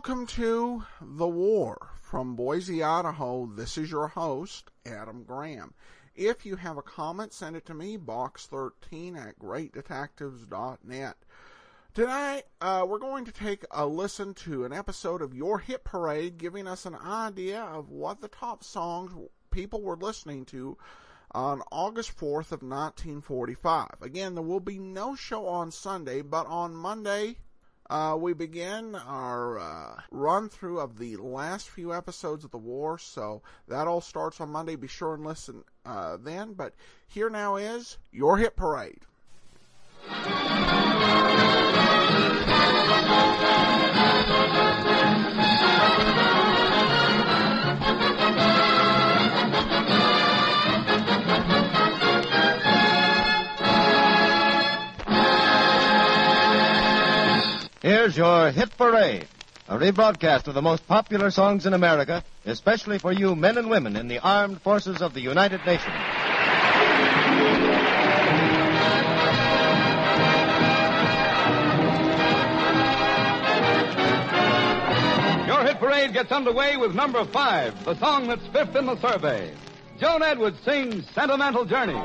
welcome to The War. From Boise, Idaho, this is your host, Adam Graham. If you have a comment, send it to me, box13 at greatdetectives.net. Tonight, uh, we're going to take a listen to an episode of Your Hit Parade, giving us an idea of what the top songs people were listening to on August 4th of 1945. Again, there will be no show on Sunday, but on Monday, uh, we begin our uh, run through of the last few episodes of the war, so that all starts on Monday. Be sure and listen uh, then. But here now is your hit parade. Here's your Hit Parade, a rebroadcast of the most popular songs in America, especially for you men and women in the armed forces of the United Nations. Your hit parade gets underway with number five, the song that's fifth in the survey. Joan Edwards sings Sentimental Journey.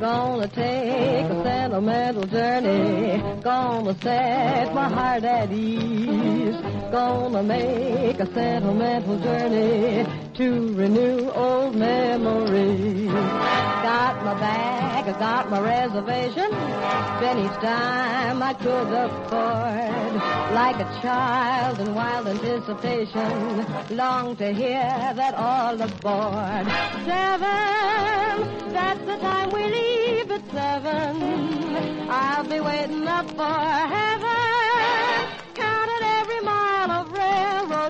Gonna take a sentimental journey. Gonna set my heart at ease. Gonna make a sentimental journey to renew old memories. Got my bag, I got my reservation. Then each time I could afford, like a child in wild anticipation, long to hear that all aboard. Seven, that's the time we leave at seven. I'll be waiting up for heaven.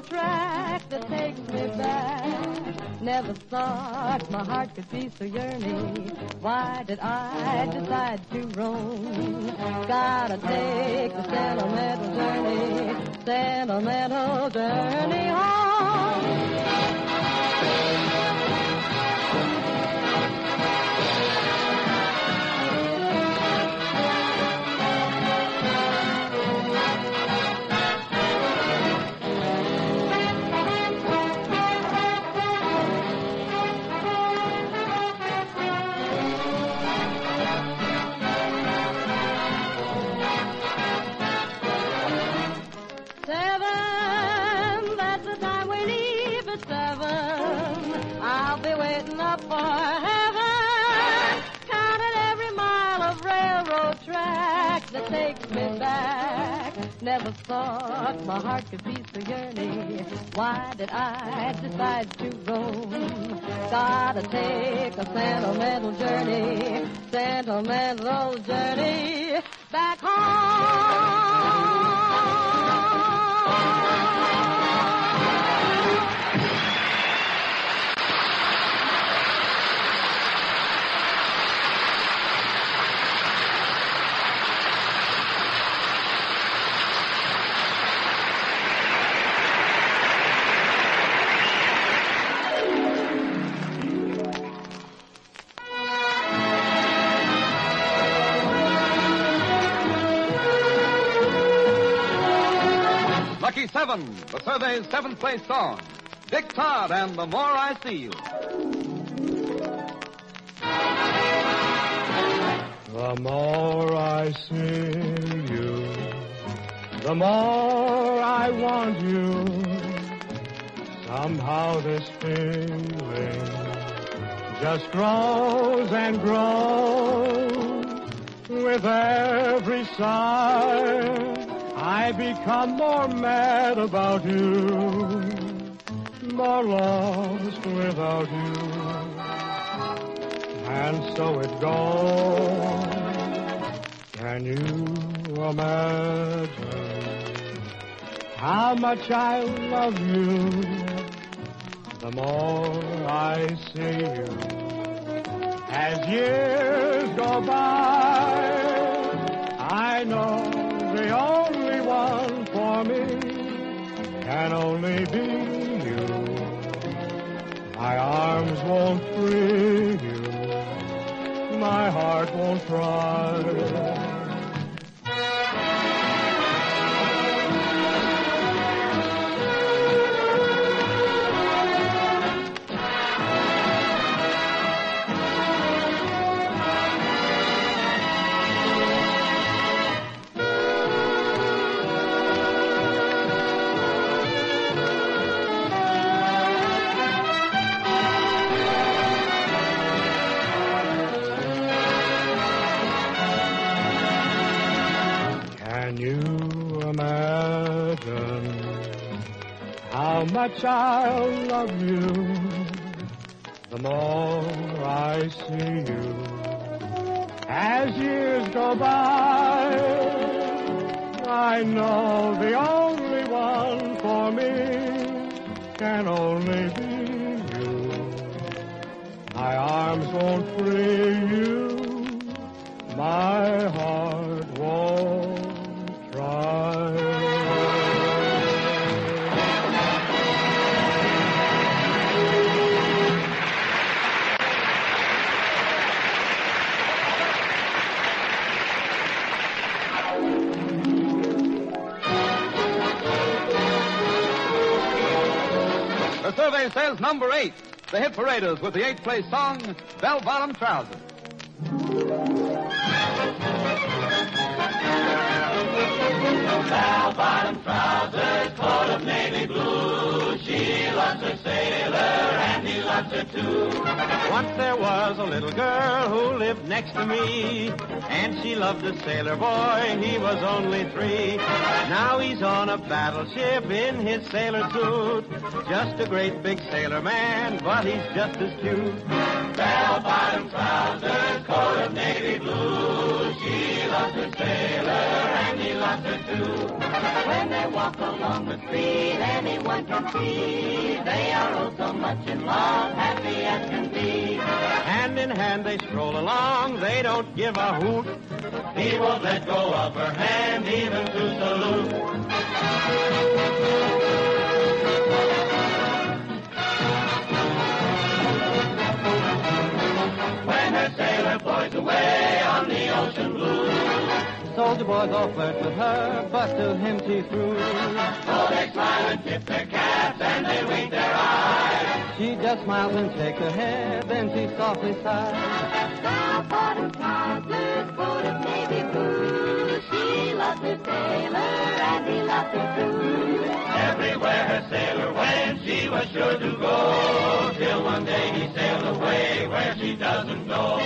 Track that takes me back. Never thought my heart could be so yearning. Why did I decide to roam? Gotta take the sentimental journey, sentimental journey home. Never thought my heart could be so yearning. Why did I decide to roam? Gotta take a sentimental journey, sentimental journey Seven, the survey's seventh place song. Dick Todd and The More I See You. The more I see you, the more I want you. Somehow this feeling just grows and grows. With every sigh, I become more mad about you, more lost without you. And so it goes. Can you imagine how much I love you? The more I see you, as years go by, can only be you. My arms won't free you. My heart won't try. Much I love you. The more I see you, as years go by, I know the only one for me can only be you. My arms won't free Survey says number eight. The hit paraders with the eighth place song, Bell Bottom Trousers. Bell bottom trousers, coat of navy blue. She loves her sailor and he loves her too. Once there was a little girl who lived next to me, and she loved a sailor boy, he was only three. Now he's on a battleship in his sailor suit, just a great big sailor man, but he's just as cute. Bell bottom trousers, coat of navy blue. She loves her sailor loves her too. When they walk along the street, anyone can see they are oh so much in love, happy as can be. Hand in hand they stroll along, they don't give a hoot. He won't let go of her hand even to salute. When her sailor boys away on the ocean blue, Soldier boys all flirt with her, but to him she's true. so they smile and tip their caps and they wink their eyes. She just smiles and shakes her head, then she softly sighs. Bell bottom of navy blue. She loves her sailor and he loves her too. Everywhere her sailor went, she was sure to go. Till one day he sailed away where she doesn't know.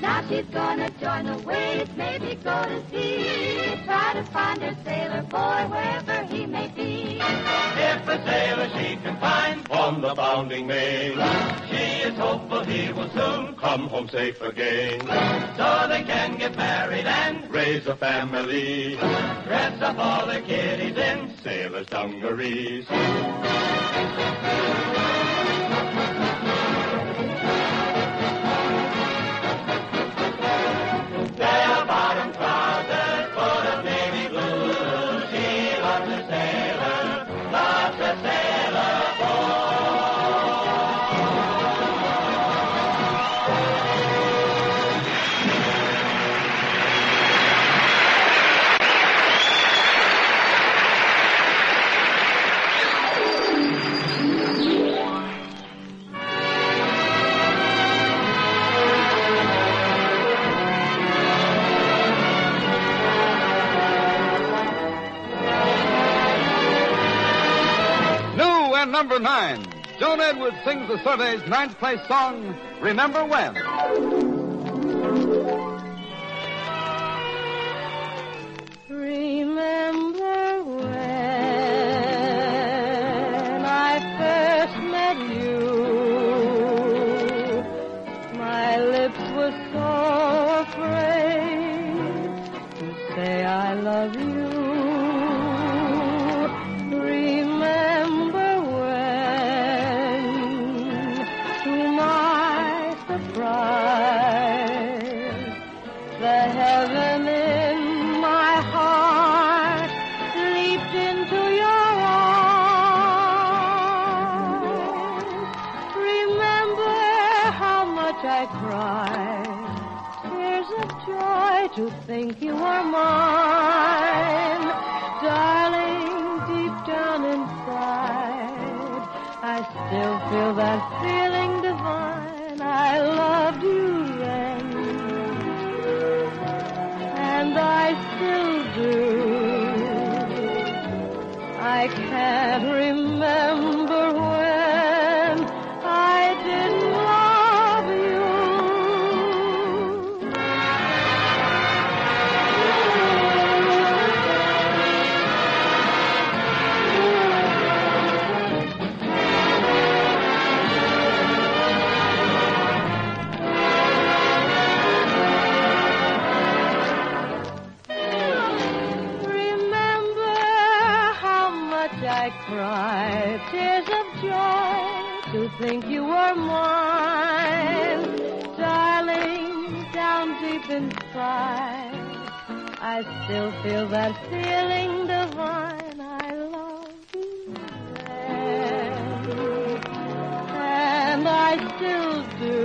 Now she's gonna join the waves, maybe go to sea. Try to find her sailor boy wherever he may be. If a sailor she can find on the bounding main, she is hopeful he will soon come home safe again. So raise a family. Dress up all the kiddies in sailor's dungarees. Number nine. Joan Edwards sings the survey's ninth place song, Remember When. That feeling divine. I loved you then and I still do. I can't remember inside, I still feel that feeling divine. I love you then, and I still do.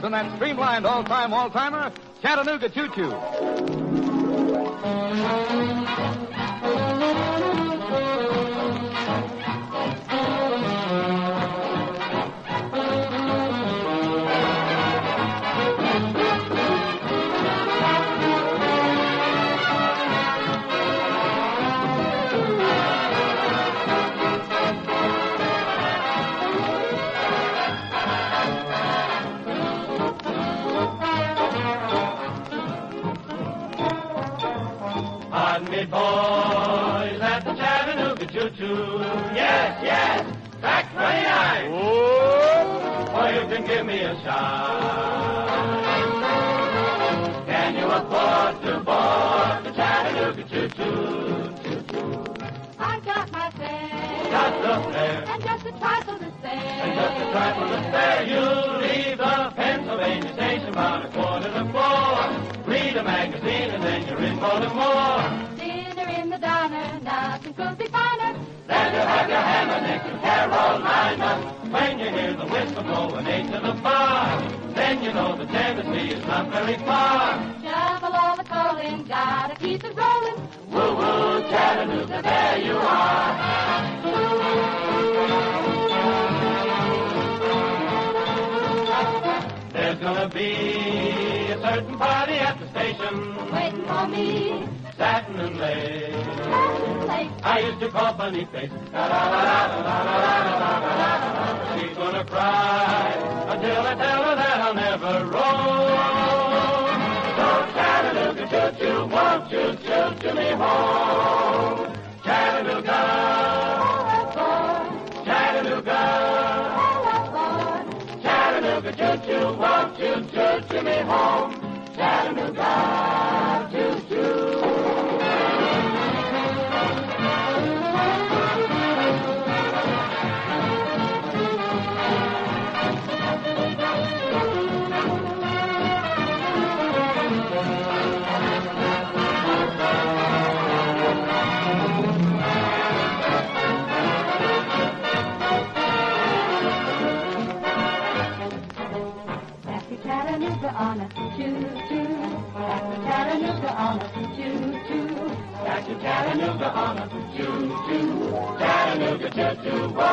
Paraders and that streamlined all-time all-timer, Chattanooga Choo Choo. Then you know the Tennessee is not very far. Shovel all the coal in, gotta keep it rolling. Woo woo, Chattanooga, there you are. There's gonna be a certain party at the station, Waiting for me, satin and lace. I used to call Boniface. She's gonna cry until I tell her that I'll never roam. So Chattanooga, choo-choo, won't you choo-choo me home? Chattanooga, Chattanooga, Chattanooga, choo-choo, won't you choo-choo me home? Chattanooga, choo-choo. Honda, Honda, you too. Chattanooga, just do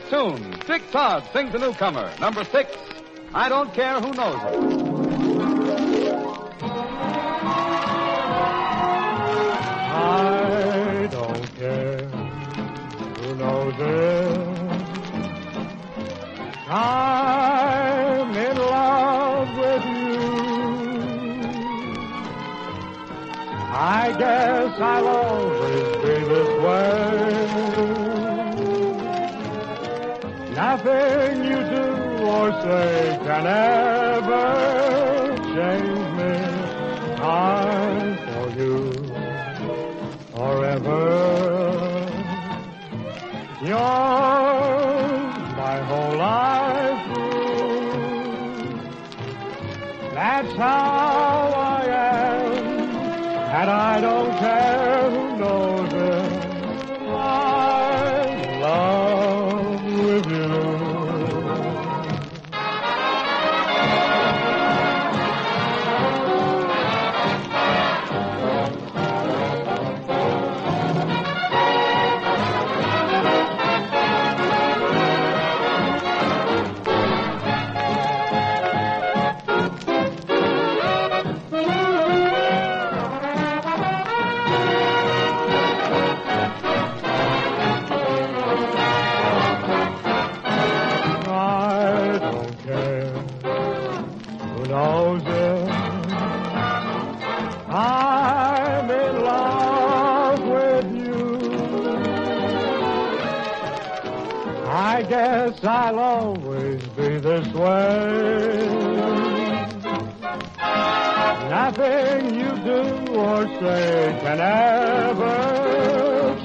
place tune. Dick Todd sings a newcomer. Number six, I Don't Care Who Knows It. I don't care who knows it. I'm in love with you. I guess I'll Nothing you do or say can ever change me. I'm for you forever. Yours my whole life through. That's how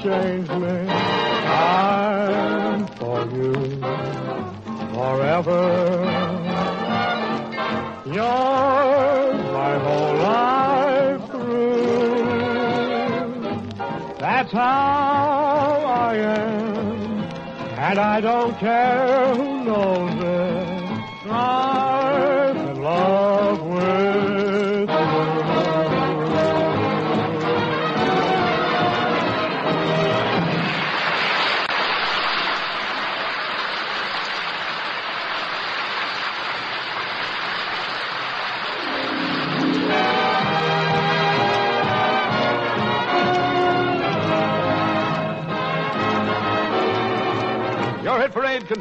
change. I'm for you forever. Yours my whole life through. That's how I am, and I don't care who knows it.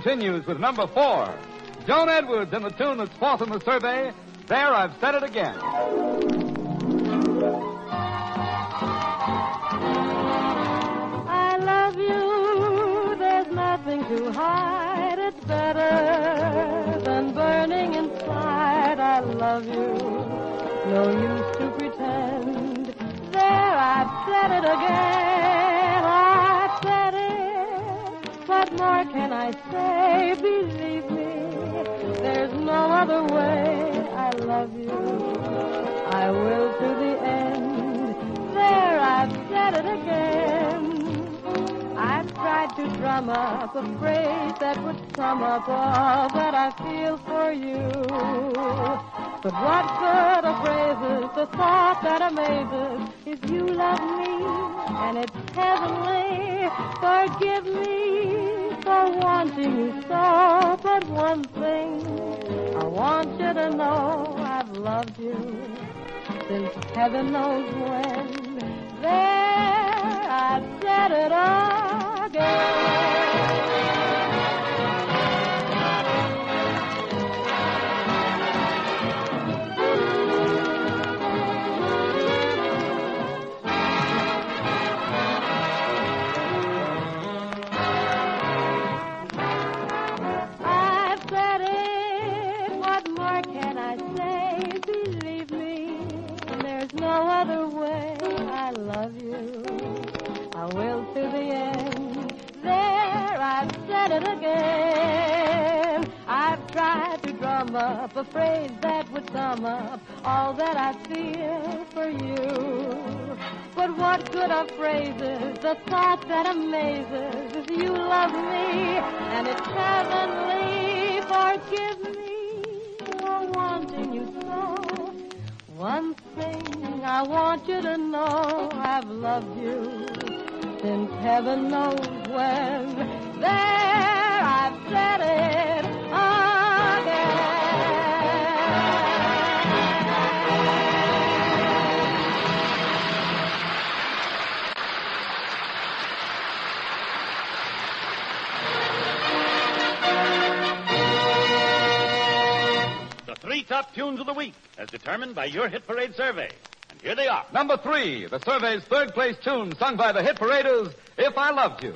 Continues with number four. Joan Edwards in the tune that's fourth in the survey. There, I've said it again. I love you. There's nothing to hide. It's better than burning inside. I love you. No use to pretend. There, I've said it again. No other way. I love you. I will to the end. There, I've said it again. I've tried to drum up a phrase that would sum up all that I feel for you. But what good phrases? The thought that amazes is you love me, and it's heavenly. Forgive me for wanting you so. But one thing want you to know I've loved you since heaven knows when. There, I said it again. A phrase that would sum up all that I feel for you. But what good are phrases? The thought that amazes is you love me, and it's heavenly. Forgive me for wanting you so. One thing I want you to know, I've loved you since heaven knows when. There, I've said it top tunes of the week, as determined by your Hit Parade survey. And here they are. Number three, the survey's third place tune sung by the hit paraders, If I Loved You.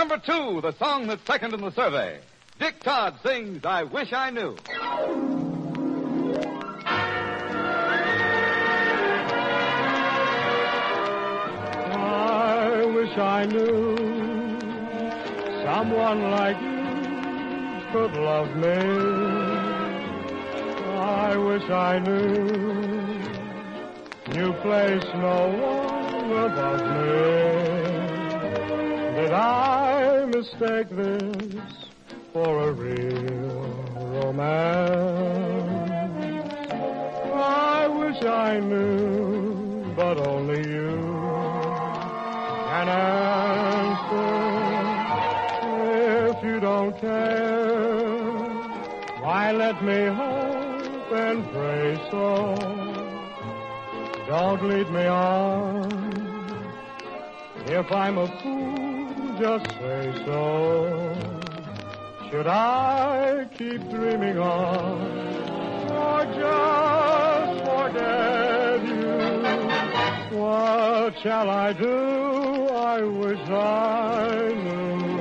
Number two, the song that's second in the survey. Dick Todd sings I Wish I Knew. I wish I knew someone like you could love me. I wish I knew you place no one above me. Did I mistake this for a real romance? I wish I knew, but only you can answer. If you don't care, why let me hope and pray so. Don't lead me on. If I'm a fool, just say so. Should I keep dreaming on, or just forget you? What shall I do? I wish I knew.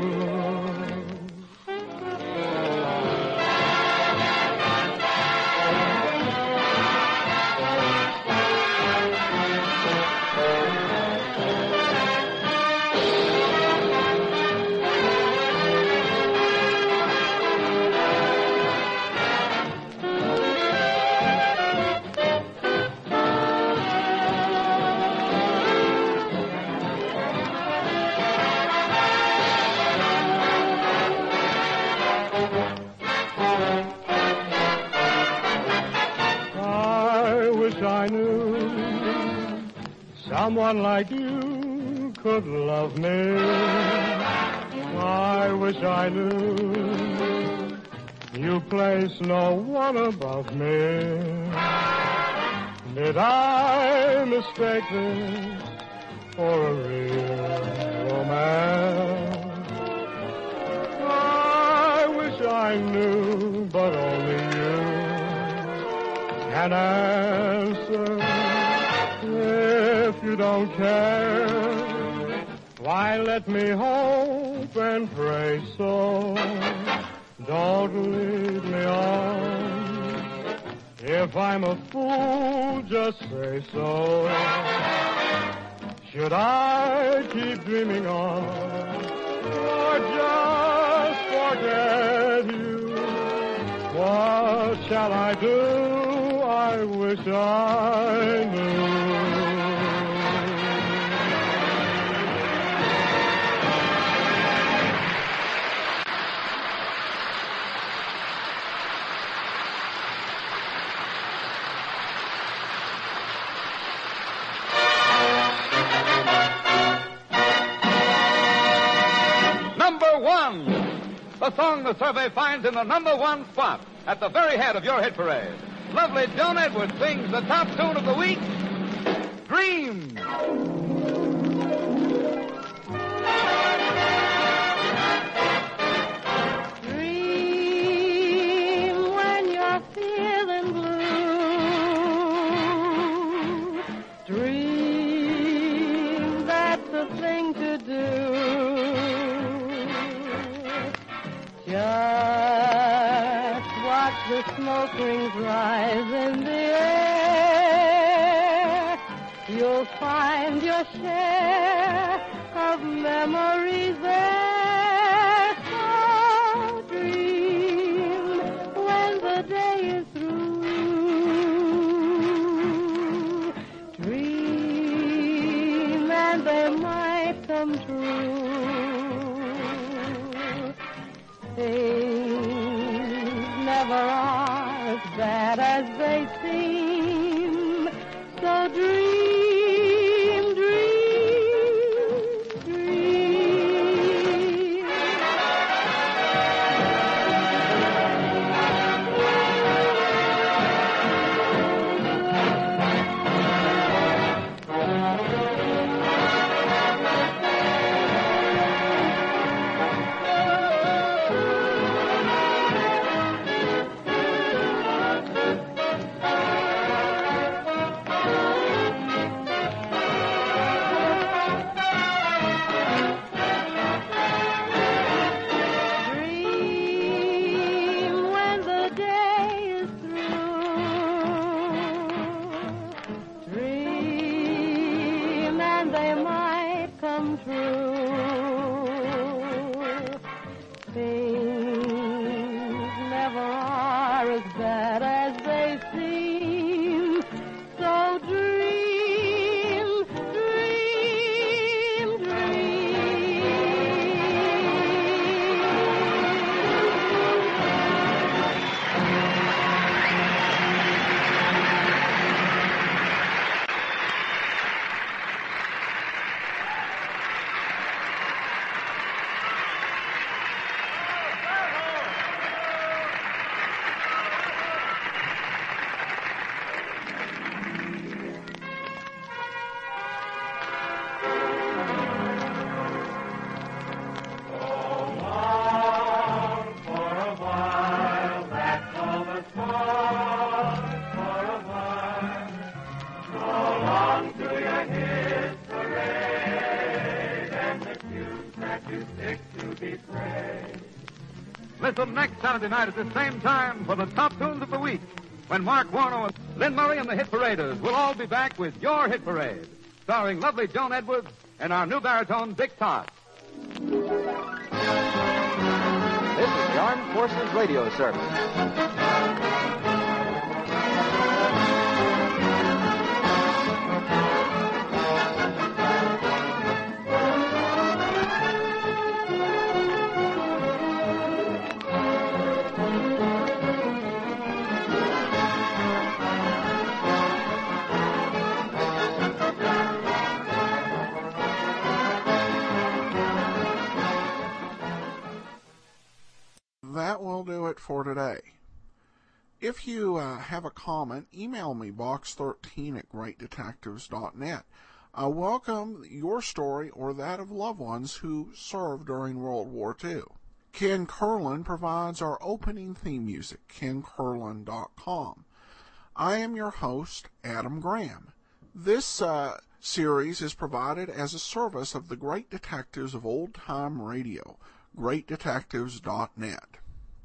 Someone like you could love me. I wish I knew you place no one above me. Did I mistake this for a real romance? I wish I knew, but only you can answer. You don't care, why let me hope and pray so. Don't lead me on. If I'm a fool, just say so. Should I keep dreaming on, or just forget you? What shall I do? I wish I knew. The song the survey finds in the number one spot at the very head of your hit parade. Lovely Joan Edwards sings the top tune of the week, Dream. The smoke rings rise in the air. You'll find your share of memories Saturday night at the same time for the top tunes of the week when Mark Warnow, Lynn Murray, and the Hit Paraders will all be back with your Hit Parade, starring lovely Joan Edwards and our new baritone, Dick Todd. This is the Armed Forces Radio Service. If you uh, have a comment, email me box13 at greatdetectives.net. I welcome your story or that of loved ones who served during World War II. Ken Curlin provides our opening theme music, kencurlin.com. I am your host, Adam Graham. This uh, series is provided as a service of the great detectives of old time radio, greatdetectives.net.